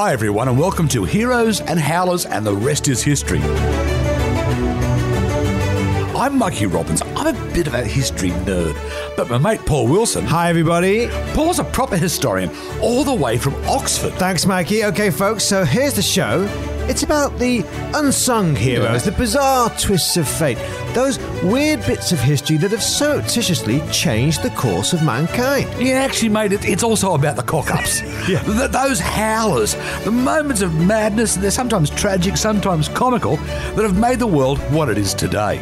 Hi, everyone, and welcome to Heroes and Howlers, and the rest is history. I'm Mikey Robins. I'm a bit of a history nerd, but my mate Paul Wilson. Hi, everybody. Paul's a proper historian, all the way from Oxford. Thanks, Mikey. Okay, folks, so here's the show. It's about the unsung heroes, the bizarre twists of fate, those weird bits of history that have surreptitiously changed the course of mankind. Yeah, actually, mate, it, it's also about the cock ups. Yeah. Th- those howlers, the moments of madness, they're sometimes tragic, sometimes comical, that have made the world what it is today.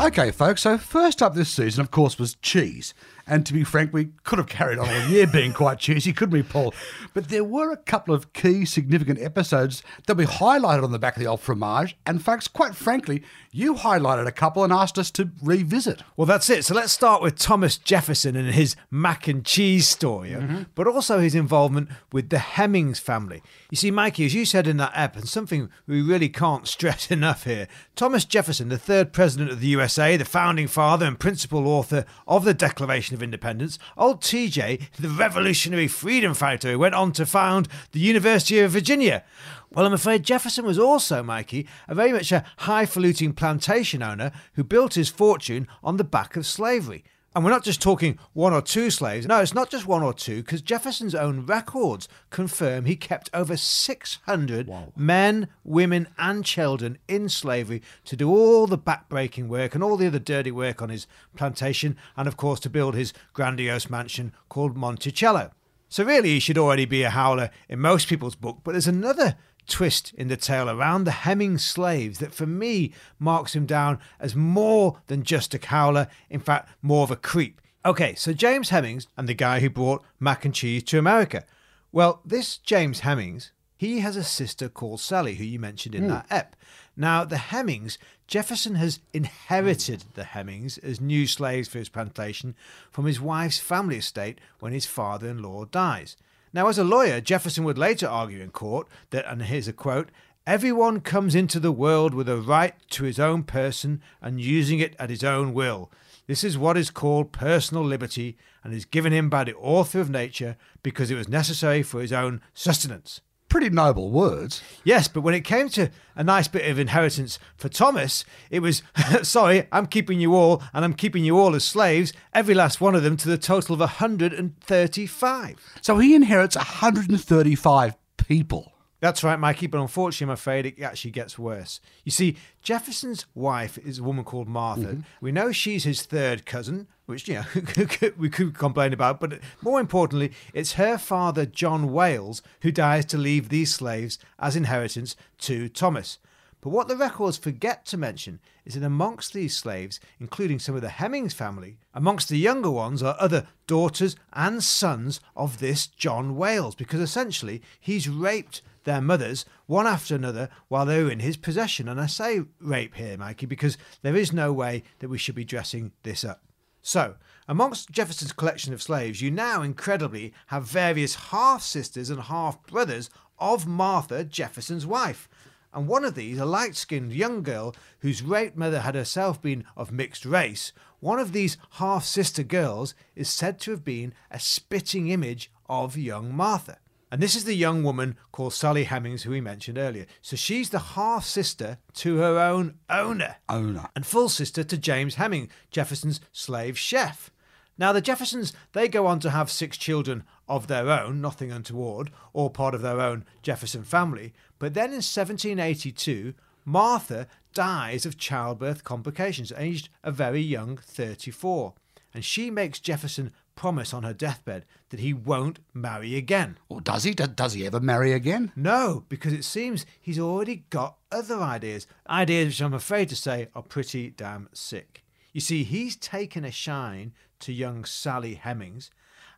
Okay, folks, so first up this season, of course, was cheese. And to be frank, we could have carried on all year being quite cheesy, couldn't we, Paul? But there were a couple of key significant episodes that we highlighted on the back of the old fromage. And, folks, quite frankly, you highlighted a couple and asked us to revisit. Well, that's it. So let's start with Thomas Jefferson and his mac and cheese story, uh, mm-hmm. but also his involvement with the Hemings family. You see, Mikey, as you said in that ep, and something we really can't stress enough here, Thomas Jefferson, the third president of the USA, the founding father and principal author of the Declaration of Independence, old TJ, the revolutionary freedom fighter who went on to found the University of Virginia. Well, I'm afraid Jefferson was also, Mikey, a very much a highfalutin plantation owner who built his fortune on the back of slavery. And we're not just talking one or two slaves. No, it's not just one or two, because Jefferson's own records confirm he kept over 600 men, women, and children in slavery to do all the backbreaking work and all the other dirty work on his plantation, and of course to build his grandiose mansion called Monticello. So really, he should already be a howler in most people's book. But there's another twist in the tale around the Hemming slaves that for me marks him down as more than just a cowler, in fact, more of a creep. Okay, so James Hemings and the guy who brought mac and cheese to America. Well, this James Hemings, he has a sister called Sally, who you mentioned in hmm. that ep. Now, the Hemings, Jefferson has inherited the Hemings as new slaves for his plantation from his wife's family estate when his father in law dies. Now, as a lawyer, Jefferson would later argue in court that, and here's a quote, everyone comes into the world with a right to his own person and using it at his own will. This is what is called personal liberty and is given him by the author of nature because it was necessary for his own sustenance. Pretty noble words. Yes, but when it came to a nice bit of inheritance for Thomas, it was sorry, I'm keeping you all, and I'm keeping you all as slaves, every last one of them to the total of 135. So he inherits 135 people. That's right, Mikey, but unfortunately, I'm afraid it actually gets worse. You see, Jefferson's wife is a woman called Martha. Mm-hmm. We know she's his third cousin, which, you know, we could complain about, but more importantly, it's her father, John Wales, who dies to leave these slaves as inheritance to Thomas. But what the records forget to mention is that amongst these slaves, including some of the Hemings family, amongst the younger ones are other daughters and sons of this John Wales, because essentially he's raped their mothers one after another while they were in his possession. And I say rape here, Mikey, because there is no way that we should be dressing this up. So, amongst Jefferson's collection of slaves, you now incredibly have various half sisters and half brothers of Martha, Jefferson's wife. And one of these, a light skinned young girl whose raped mother had herself been of mixed race, one of these half sister girls is said to have been a spitting image of young Martha. And this is the young woman called Sally Hemings, who we mentioned earlier. So she's the half sister to her own owner Owner. and full sister to James Hemming, Jefferson's slave chef. Now, the Jeffersons, they go on to have six children of their own, nothing untoward, all part of their own Jefferson family. But then in 1782, Martha dies of childbirth complications, aged a very young 34. And she makes Jefferson promise on her deathbed that he won't marry again. Or does he? Does, does he ever marry again? No, because it seems he's already got other ideas. Ideas which I'm afraid to say are pretty damn sick. You see, he's taken a shine to young Sally Hemings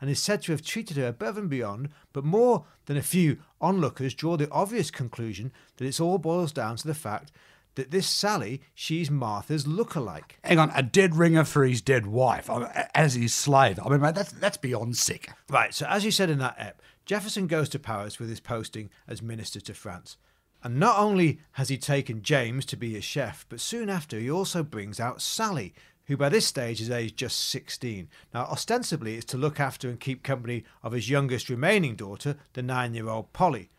and is said to have treated her above and beyond, but more than a few onlookers draw the obvious conclusion that it all boils down to the fact that this Sally, she's Martha's lookalike. Hang on, a dead ringer for his dead wife uh, as his slave. I mean, mate, that's, that's beyond sick. Right, so as you said in that ep, Jefferson goes to Paris with his posting as minister to France. And not only has he taken James to be his chef, but soon after he also brings out Sally, who by this stage is aged just 16. Now, ostensibly, it's to look after and keep company of his youngest remaining daughter, the nine year old Polly.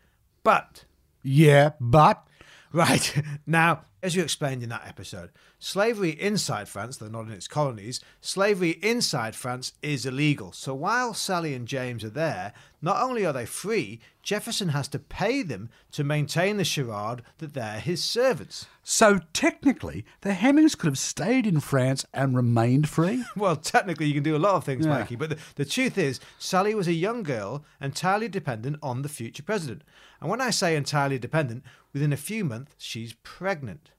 But Yeah, but Right. Now, as you explained in that episode, slavery inside France, though not in its colonies, slavery inside France is illegal. So while Sally and James are there, not only are they free, Jefferson has to pay them to maintain the charade that they're his servants. so technically, the Hemings could have stayed in France and remained free. Well, technically, you can do a lot of things, Yeah. Mikey, but the, the truth is, Sally was a young girl entirely dependent on the future president. And when I say entirely dependent, within a few months, she's pregnant.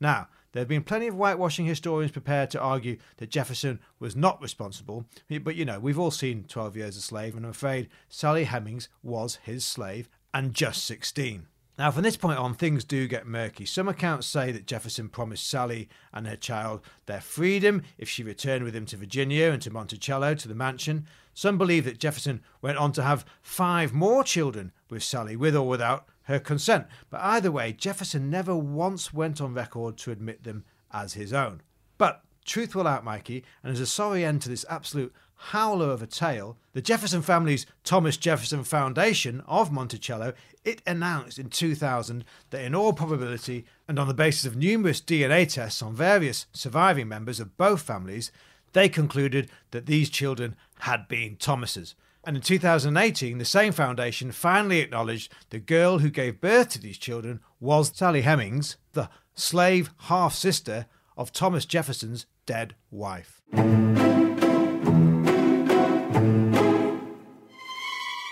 Now, there have been plenty of whitewashing historians prepared to argue that Jefferson was not responsible, but you know, we've all seen 12 Years a Slave, and I'm afraid Sally Hemings was his slave and just 16. Now, from this point on, things do get murky. Some accounts say that Jefferson promised Sally and her child their freedom if she returned with him to Virginia and to Monticello to the mansion. Some believe that Jefferson went on to have five more children with Sally, with or without her consent. But either way, Jefferson never once went on record to admit them as his own. But truth will out, Mikey, and as a sorry end to this absolute howler of a tale, the Jefferson family's Thomas Jefferson Foundation of Monticello, it announced in 2000 that in all probability, and on the basis of numerous DNA tests on various surviving members of both families, they concluded that these children had been Thomas's. And in 2018, the same foundation finally acknowledged the girl who gave birth to these children was Sally Hemings, the slave half sister of Thomas Jefferson's dead wife.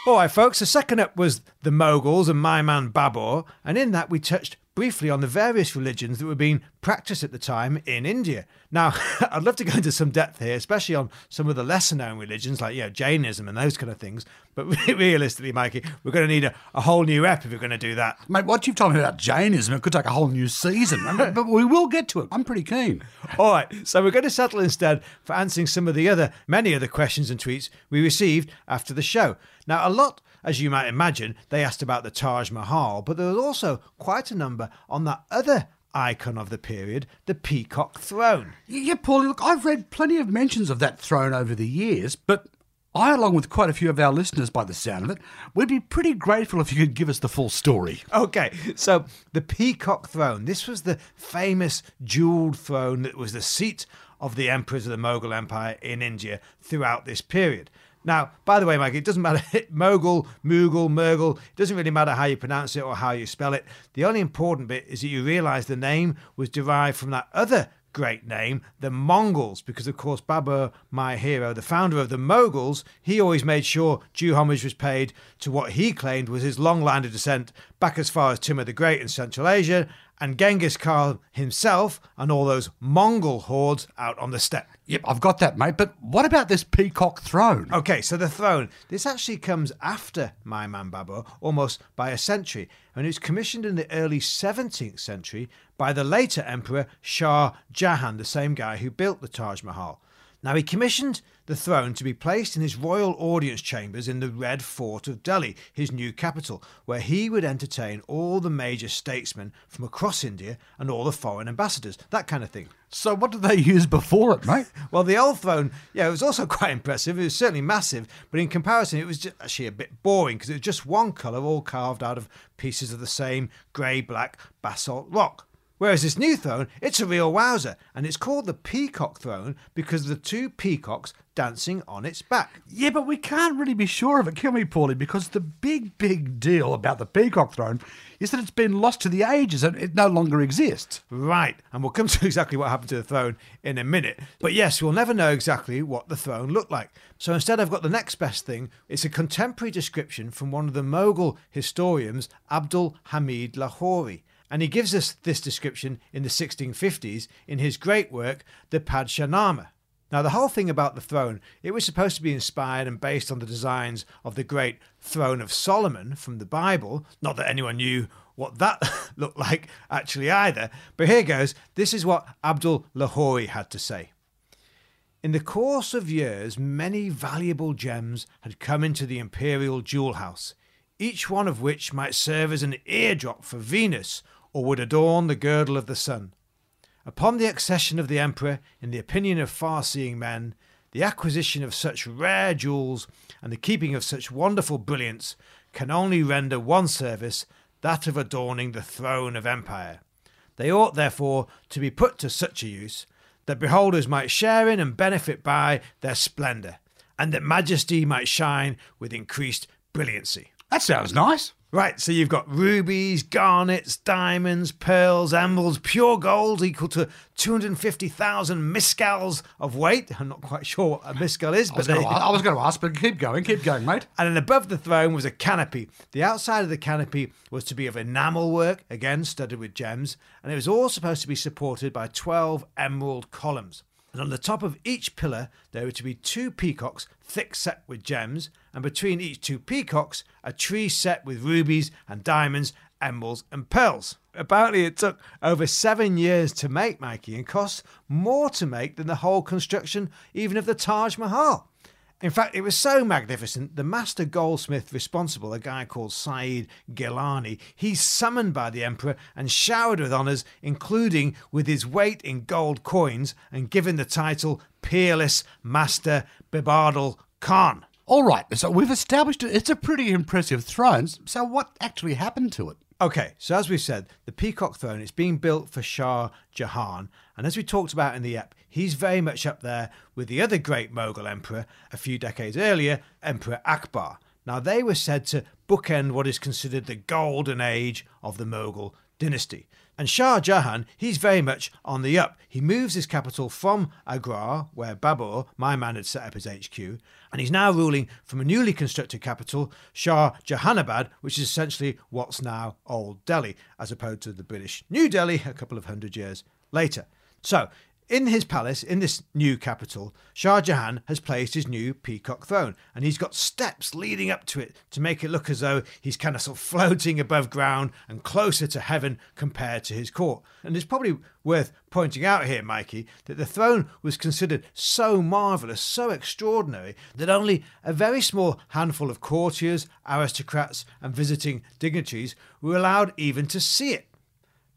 All right, folks, the second up was the Moguls and my man Babur, and in that we touched briefly on the various religions that were being practiced at the time in India. Now, I'd love to go into some depth here, especially on some of the lesser known religions like you know, Jainism and those kind of things. But realistically, Mikey, we're going to need a, a whole new ep if we're going to do that. Mate, what you've told me about Jainism, it could take a whole new season. but we will get to it. I'm pretty keen. All right, so we're going to settle instead for answering some of the other, many other questions and tweets we received after the show. Now, a lot, as you might imagine, they asked about the Taj Mahal, but there was also quite a number on that other icon of the period, the Peacock Throne. Yeah, Paulie, look, I've read plenty of mentions of that throne over the years, but I, along with quite a few of our listeners by the sound of it, would be pretty grateful if you could give us the full story. Okay, so the Peacock Throne, this was the famous jeweled throne that was the seat of the emperors of the Mughal Empire in India throughout this period. Now, by the way, Mike, it doesn't matter Mughal, Mughal, Murghal. It doesn't really matter how you pronounce it or how you spell it. The only important bit is that you realise the name was derived from that other great name, the Mongols, because of course Babur, my hero, the founder of the Moguls, he always made sure due homage was paid to what he claimed was his long line of descent back as far as Timur the Great in Central Asia, and Genghis Khan himself and all those Mongol hordes out on the steppe. Yep, I've got that, mate. But what about this peacock throne? Okay, so the throne. This actually comes after My Man Babur, almost by a century, and it was commissioned in the early 17th century by the later emperor Shah Jahan, the same guy who built the Taj Mahal. Now, he commissioned the throne to be placed in his royal audience chambers in the Red Fort of Delhi, his new capital, where he would entertain all the major statesmen from across India and all the foreign ambassadors, that kind of thing. So what did they use before it, mate? Well, the old throne, yeah, it was also quite impressive. It was certainly massive, but in comparison, it was just actually a bit boring because it was just one colour, all carved out of pieces of the same grey black basalt rock. Whereas this new throne, it's a real wowzer, and it's called the Peacock Throne because of the two peacocks dancing on its back. Yeah, but we can't really be sure of it, can we, Paulie? Because the big, big deal about the peacock throne is that it's been lost to the ages and it no longer exists. Right, and we'll come to exactly what happened to the throne in a minute. But yes, we'll never know exactly what the throne looked like. So instead, I've got the next best thing. It's a contemporary description from one of the Mughal historians, Abdul Hamid Lahori. And he gives us this description in the 1650s in his great work, the Padshahnama. Now, the whole thing about the throne, it was supposed to be inspired and based on the designs of the great throne of Solomon from the Bible. Not that anyone knew what that looked like actually either. But here goes. This is what Abdul Lahori had to say. In the course of years, many valuable gems had come into the imperial jewel house, each one of which might serve as an eardrop for Venus or would adorn the girdle of the sun. Upon the accession of the emperor, in the opinion of far seeing men, the acquisition of such rare jewels and the keeping of such wonderful brilliance can only render one service, that of adorning the throne of empire. They ought, therefore, to be put to such a use that beholders might share in and benefit by their splendour, and that majesty might shine with increased brilliancy. That sounds nice. Right, so you've got rubies, garnets, diamonds, pearls, emeralds, pure gold equal to 250,000 miscals of weight. I'm not quite sure what a miscal is, but was, going to, I was going to ask, but keep going, keep going, mate. and then above the throne was a canopy. The outside of the canopy was to be of enamel work, again studded with gems, and it was all supposed to be supported by 12 emerald columns. And on the top of each pillar, there were to be two peacocks thick set with gems, and between each two peacocks, a tree set with rubies and diamonds, emeralds, and pearls. Apparently, it took over seven years to make Mikey and cost more to make than the whole construction, even of the Taj Mahal. In fact, it was so magnificent, the master goldsmith responsible, a guy called Saeed Gilani, he's summoned by the emperor and showered with honours, including with his weight in gold coins, and given the title Peerless Master Bebadal Khan. All right, so we've established. It's a pretty impressive throne. So what actually happened to it? Okay, so as we said, the Peacock Throne is being built for Shah Jahan, and as we talked about in the ep, he's very much up there with the other great Mughal emperor a few decades earlier, Emperor Akbar. Now, they were said to bookend what is considered the golden age of the Mughal dynasty. And Shah Jahan, he's very much on the up. He moves his capital from Agra, where Babur, my man, had set up his HQ, and he's now ruling from a newly constructed capital, Shah Jahanabad, which is essentially what's now Old Delhi, as opposed to the British New Delhi a couple of hundred years later. So, in his palace, in this new capital, Shah Jahan has placed his new peacock throne, and he's got steps leading up to it to make it look as though he's kind of sort of floating above ground and closer to heaven compared to his court. And it's probably worth pointing out here, Mikey, that the throne was considered so marvellous, so extraordinary, that only a very small handful of courtiers, aristocrats, and visiting dignitaries were allowed even to see it.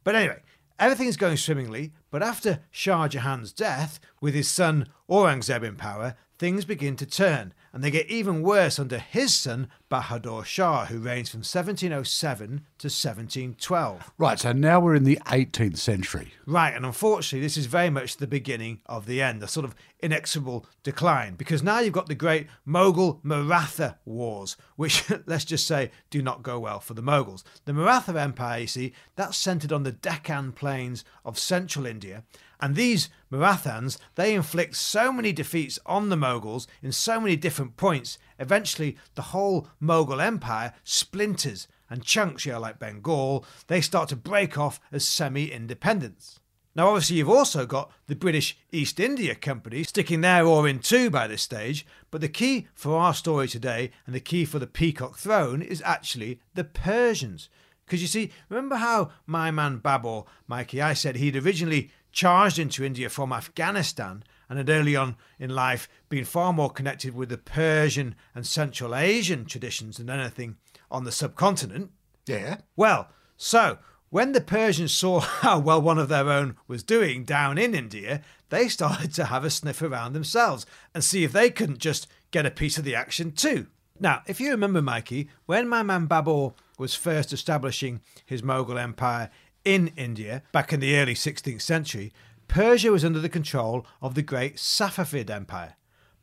But anyway, everything's going swimmingly, but after Shah Jahan's death, with his son Aurangzeb in power, things begin to turn, and they get even worse under his son Bahadur Shah, who reigns from 1707 to 1712. Right, so now we're in the 18th century. Right, and unfortunately, this is very much the beginning of the end, a sort of inexorable decline, because now you've got the great Mughal Maratha Wars, which, let's just say, do not go well for the Mughals. The Maratha Empire, you see, that's centered on the Deccan plains of central India, and these Marathans, they inflict so many defeats on the Mughals in so many different points, eventually the whole Mughal Empire splinters and chunks, you know, like Bengal, they start to break off as semi independents. Now, obviously, you've also got the British East India Company sticking their oar in too by this stage, but the key for our story today and the key for the Peacock Throne is actually the Persians. Because you see, remember how my man Babur, Mikey, I said he'd originally charged into India from Afghanistan and had early on in life been far more connected with the Persian and Central Asian traditions than anything on the subcontinent. Yeah. Well, so when the Persians saw how well one of their own was doing down in India, they started to have a sniff around themselves and see if they couldn't just get a piece of the action too. Now, if you remember, Mikey, when my man Babur was first establishing his Mughal empire in India back in the early 16th century, Persia was under the control of the great Safavid Empire.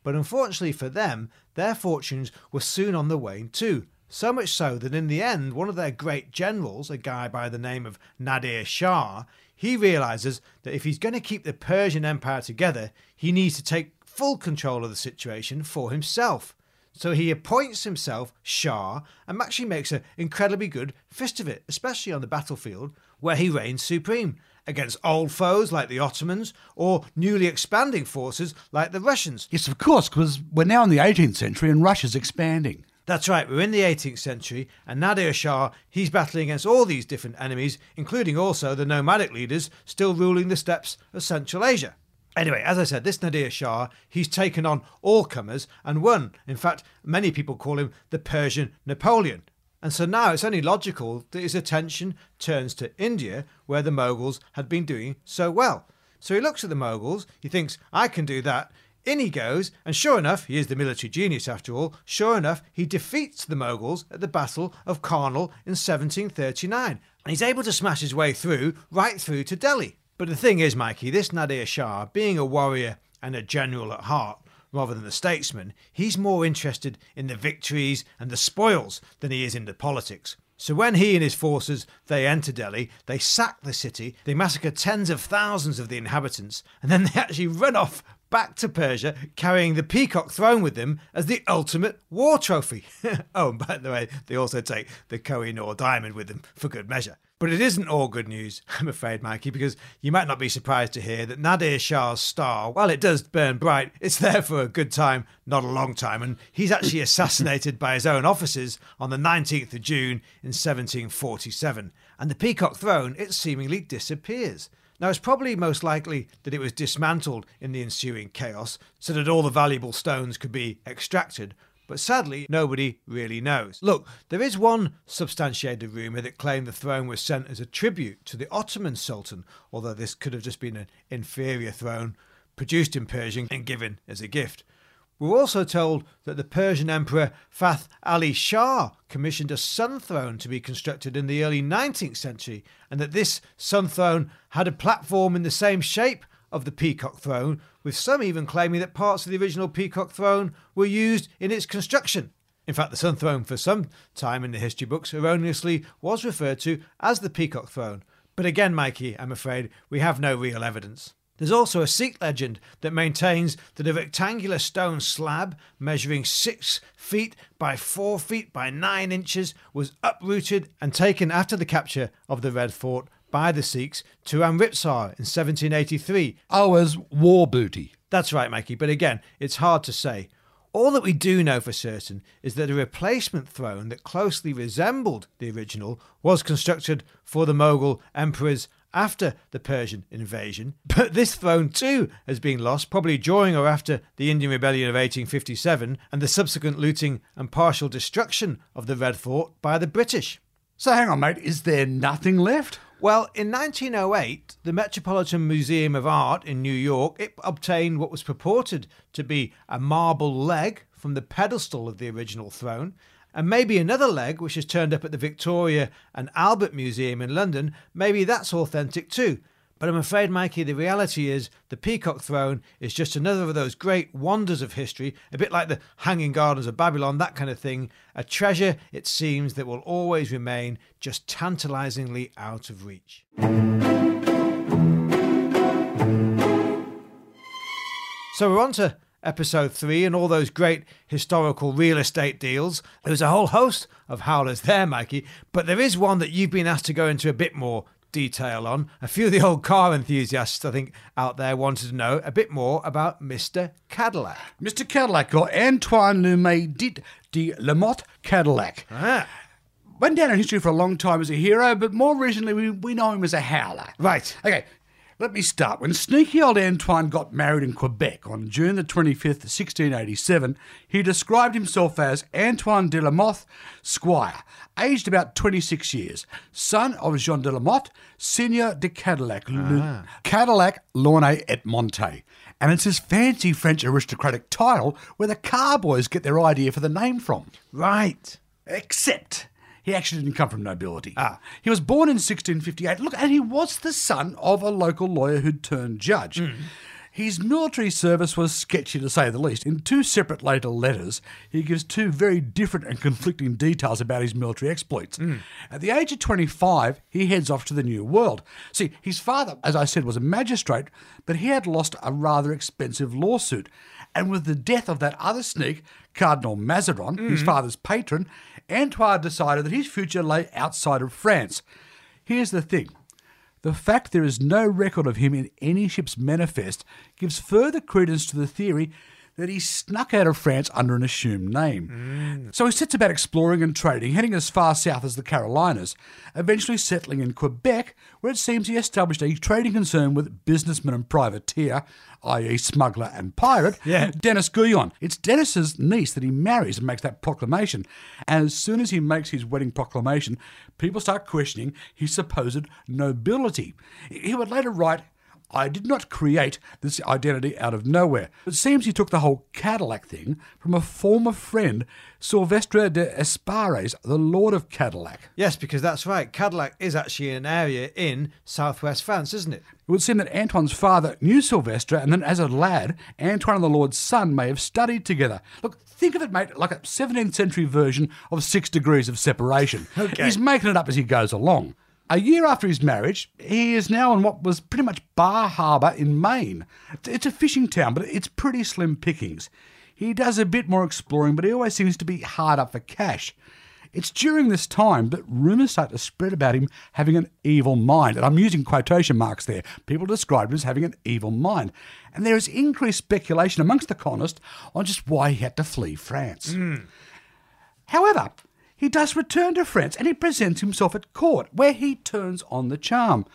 But unfortunately for them, their fortunes were soon on the wane too. So much so that in the end, one of their great generals, a guy by the name of Nadir Shah, he realizes that if he's going to keep the Persian Empire together, he needs to take full control of the situation for himself. So he appoints himself Shah and actually makes an incredibly good fist of it, especially on the battlefield where he reigns supreme against old foes like the Ottomans or newly expanding forces like the Russians. Yes, of course, because we're now in the 18th century and Russia's expanding. That's right, we're in the 18th century, and Nadir Shah, he's battling against all these different enemies, including also the nomadic leaders still ruling the steppes of Central Asia. Anyway, as I said, this Nadir Shah, he's taken on all comers and won. In fact, many people call him the Persian Napoleon. And so now it's only logical that his attention turns to India, where the Mughals had been doing so well. So he looks at the Moguls, he thinks, I can do that. In he goes, and sure enough, he is the military genius after all. Sure enough, he defeats the Moguls at the Battle of Karnal in 1739. And he's able to smash his way through, right through to Delhi. But the thing is, Mikey, this Nadir Shah, being a warrior and a general at heart, rather than a statesman, he's more interested in the victories and the spoils than he is in the politics. So when he and his forces they enter Delhi, they sack the city, they massacre tens of thousands of the inhabitants, and then they actually run off back to Persia, carrying the peacock throne with them as the ultimate war trophy. oh, and by the way, they also take the Koh-i-Noor diamond with them for good measure. But it isn't all good news, I'm afraid, Mikey, because you might not be surprised to hear that Nadir Shah's star, while it does burn bright, it's there for a good time, not a long time, and he's actually assassinated by his own officers on the 19th of June in 1747. And the peacock throne, it seemingly disappears. Now, it's probably most likely that it was dismantled in the ensuing chaos so that all the valuable stones could be extracted, but sadly, nobody really knows. Look, there is one substantiated rumour that claimed the throne was sent as a tribute to the Ottoman Sultan, although this could have just been an inferior throne produced in Persia and given as a gift. We're also told that the Persian Emperor Fath Ali Shah commissioned a sun throne to be constructed in the early 19th century, and that this sun throne had a platform in the same shape of the peacock throne, with some even claiming that parts of the original peacock throne were used in its construction. In fact, the sun throne for some time in the history books erroneously was referred to as the peacock throne. But again, Mikey, I'm afraid we have no real evidence. There's also a Sikh legend that maintains that a rectangular stone slab measuring six feet by four feet by nine inches was uprooted and taken after the capture of the Red Fort by the Sikhs to Amritsar in 1783. Oh, as war booty. That's right, Mikey, but again, it's hard to say. All that we do know for certain is that a replacement throne that closely resembled the original was constructed for the Mughal emperors after the Persian invasion. But this throne too has been lost, probably during or after the Indian Rebellion of 1857 and the subsequent looting and partial destruction of the Red Fort by the British. So hang on, mate, is there nothing left? Well, in 1908, the Metropolitan Museum of Art in New York it obtained what was purported to be a marble leg from the pedestal of the original throne, and maybe another leg which has turned up at the Victoria and Albert Museum in London. Maybe that's authentic too. But I'm afraid, Mikey, the reality is the Peacock Throne is just another of those great wonders of history, a bit like the Hanging Gardens of Babylon, that kind of thing. A treasure, it seems, that will always remain just tantalizingly out of reach. So we're on to episode three and all those great historical real estate deals. There's a whole host of howlers there, Mikey, but there is one that you've been asked to go into a bit more detail on. A few of the old car enthusiasts, I think, out there wanted to know a bit more about Mr. Cadillac. Mr. Cadillac, or Antoine Laumet dit de Lamotte Cadillac. Ah, Went down in history for a long time as a hero, but more recently we, we know him as a howler. right. Okay, let me start. When sneaky old Antoine got married in Quebec on June the 25th, 1687, he described himself as Antoine de la Mothe, Squire, aged about 26 years, son of Jean de la Mothe, Seigneur de Cadillac, Lu- ah. Cadillac, Launay et Monte. And it's his fancy French aristocratic title where the carboys get their idea for the name from. Right. Except he actually didn't come from nobility. Ah. He was born in 1658. Look, and he was the son of a local lawyer who'd turned judge. His military service was sketchy to say the least. In two separate later letters, he gives two very different and conflicting details about his military exploits. At the age of 25, he heads off to the New World. See, his father, as I said, was a magistrate, but he had lost a rather expensive lawsuit. And with the death of that other sneak, Cardinal Mazarin, his mm. father's patron, Antoine decided that his future lay outside of France. Here's the thing the fact there is no record of him in any ship's manifest gives further credence to the theory that he snuck out of France under an assumed name. Mm. So he sets about exploring and trading, heading as far south as the Carolinas, eventually settling in Quebec, where it seems he established a trading concern with businessman and privateer, i.e., smuggler and pirate, Yeah. Denis Guyon. It's Denis's niece that he marries and makes that proclamation. And as soon as he makes his wedding proclamation, people start questioning his supposed nobility. He would later write, I did not create this identity out of nowhere. It seems he took the whole Cadillac thing from a former friend, Silvestre de Espares, the Lord of Cadillac. Yes, because that's right. Cadillac is actually an area in southwest France, isn't it? It would seem that Antoine's father knew Sylvester, and then as a lad, Antoine and the Lord's son may have studied together. Look, think of it, mate, like a 17th century version of Six Degrees of Separation. Okay. He's making it up as he goes along. A year after his marriage, he is now in what was pretty much Bar Harbour in Maine. It's a fishing town, but it's pretty slim pickings. He does a bit more exploring, but he always seems to be hard up for cash. It's during this time that rumours start to spread about him having an evil mind. And I'm using quotation marks there. People describe him as having an evil mind. And there is increased speculation amongst the colonists on just why he had to flee France. Hmm. However, he does return to France and he presents himself at court, where he turns on the charm.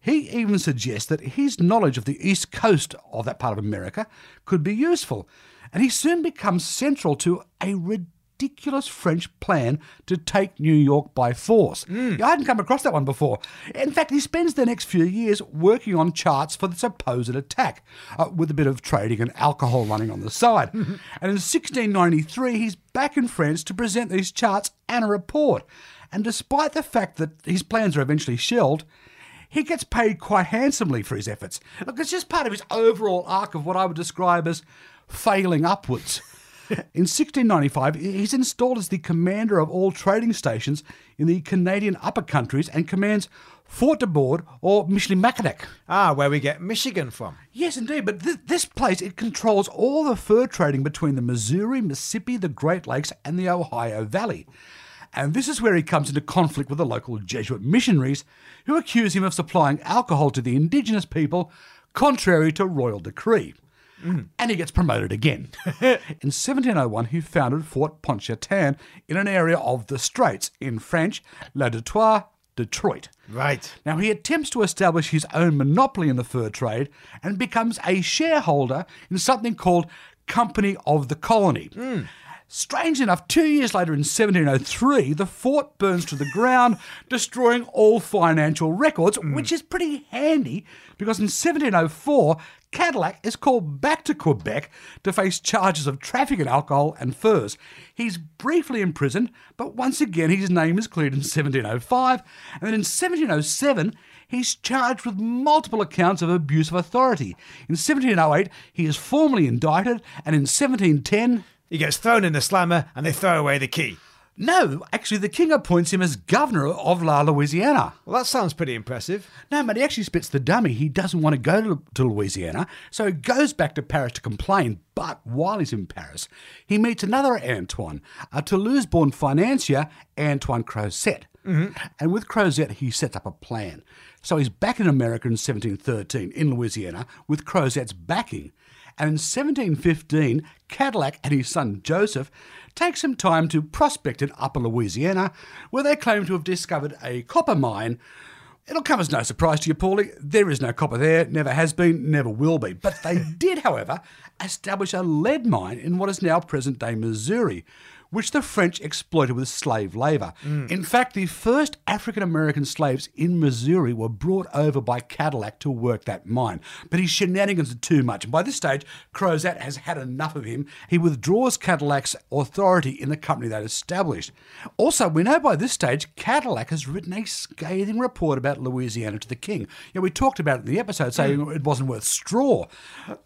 He even suggests that his knowledge of the east coast of that part of America could be useful, and he soon becomes central to a ridiculous French plan to take New York by force. I hadn't come across that one before. In fact, he spends the next few years working on charts for the supposed attack, uh, with a bit of trading and alcohol running on the side. and in 1693, he's back in France to present these charts and a report. And despite the fact that his plans are eventually shelled, he gets paid quite handsomely for his efforts. Look, it's just part of his overall arc of what I would describe as failing upwards. In 1695, he's installed as the commander of all trading stations in the Canadian upper countries and commands Fort de Buade or Michilimackinac. Ah, where we get Michigan from. Yes, indeed, but th- this place, it controls all the fur trading between the Missouri, Mississippi, the Great Lakes, and the Ohio Valley. And this is where he comes into conflict with the local Jesuit missionaries who accuse him of supplying alcohol to the indigenous people, contrary to royal decree. Mm. And he gets promoted again. in 1701, he founded Fort Pontchartrain in an area of the Straits, in French, La Detroit, Detroit. Right. Now, he attempts to establish his own monopoly in the fur trade and becomes a shareholder in something called Company of the Colony. Mm. Strange enough, two years later in 1703, the fort burns to the ground, destroying all financial records, mm. which is pretty handy because in 1704, Cadillac is called back to Quebec to face charges of trafficking in alcohol and furs. He's briefly imprisoned, but once again his name is cleared in 1705, and then in 1707 he's charged with multiple accounts of abuse of authority. In 1708 he is formally indicted, and in 1710 He gets thrown in the slammer and they throw away the key. No, actually the king appoints him as governor of La Louisiana. Well, that sounds pretty impressive. No, but he actually spits the dummy. He doesn't want to go to, to Louisiana, so he goes back to Paris to complain. But while he's in Paris, he meets another Antoine, a Toulouse born financier, Antoine Crozat. Mm-hmm. And with Crozat, he sets up a plan. So he's back in America in 1713, in Louisiana, with Crozat's backing. And in 1715, Cadillac and his son Joseph take some time to prospect in Upper Louisiana, where they claim to have discovered a copper mine. It'll come as no surprise to you, Paulie. There is no copper there, never has been, never will be. But they did, however, establish a lead mine in what is now present day Missouri, which the French exploited with slave labour. Mm. In fact, the first African American slaves in Missouri were brought over by Cadillac to work that mine. But his shenanigans are too much, and by this stage, Crozat has had enough of him. He withdraws Cadillac's authority in the company they established. Also, we know by this stage, Cadillac has written a scathing report about Louisiana to the king. Yeah, we talked about it in the episode, saying mm. it wasn't worth straw.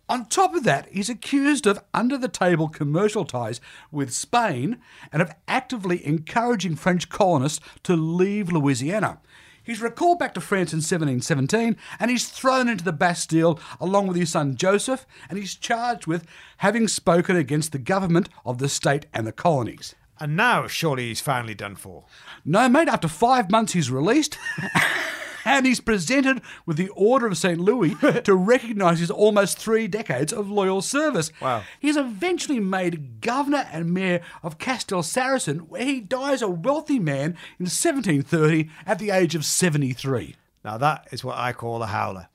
On top of that, he's accused of under the table commercial ties with Spain and of actively encouraging French colonists to leave Louisiana. He's recalled back to France in 1717 and he's thrown into the Bastille along with his son Joseph and he's charged with having spoken against the government of the state and the colonies. And now, surely he's finally done for. No, mate, after five months he's released. And he's presented with the Order of St. Louis to recognise his almost three decades of loyal service. Wow. He's eventually made governor and mayor of Castelsarrasin, where he dies a wealthy man in 1730 at the age of 73. Now, that is what I call a howler.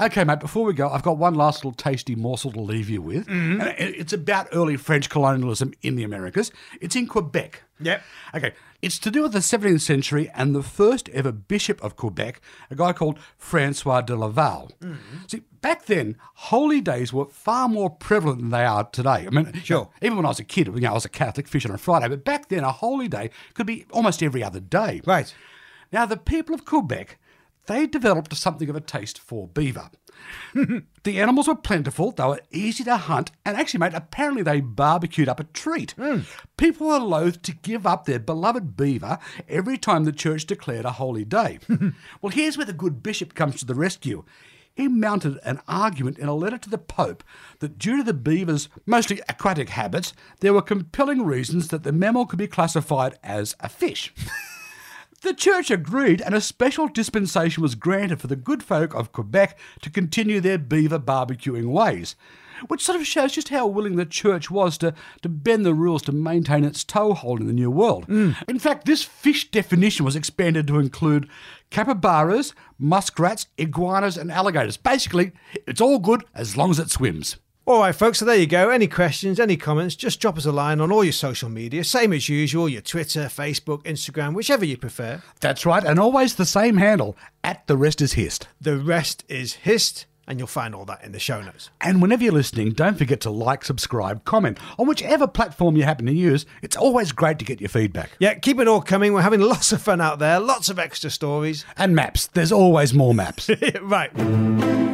Okay, mate, before we go, I've got one last little tasty morsel to leave you with. Mm-hmm. And it- it's about early French colonialism in the Americas. It's in Quebec. Yep. Okay, it's to do with the 17th century and the first ever bishop of Quebec, a guy called Francois de Laval. Mm-hmm. See, back then, holy days were far more prevalent than they are today. I mean, Sure. even when I was a kid, you know, I was a Catholic fishing on a Friday, but back then, a holy day could be almost every other day. Right. Now, the people of Quebec, they developed something of a taste for beaver. the animals were plentiful, they were easy to hunt, and actually, mate, apparently they barbecued up a treat. Hmm. People were loath to give up their beloved beaver every time the church declared a holy day. well, here's where the good bishop comes to the rescue. He mounted an argument in a letter to the Pope that due to the beaver's mostly aquatic habits, there were compelling reasons that the mammal could be classified as a fish. The church agreed, and a special dispensation was granted for the good folk of Quebec to continue their beaver barbecuing ways, which sort of shows just how willing the church was to, to bend the rules to maintain its toehold in the New World. Mm. In fact, this fish definition was expanded to include capybaras, muskrats, iguanas, and alligators. Basically, it's all good as long as it swims. All right, folks, so there you go. Any questions, any comments, just drop us a line on all your social media. Same as usual your Twitter, Facebook, Instagram, whichever you prefer. That's right, and always the same handle at the rest is hist. The rest is hist, and you'll find all that in the show notes. And whenever you're listening, don't forget to like, subscribe, comment on whichever platform you happen to use. It's always great to get your feedback. Yeah, keep it all coming. We're having lots of fun out there, lots of extra stories. And maps. There's always more maps. right.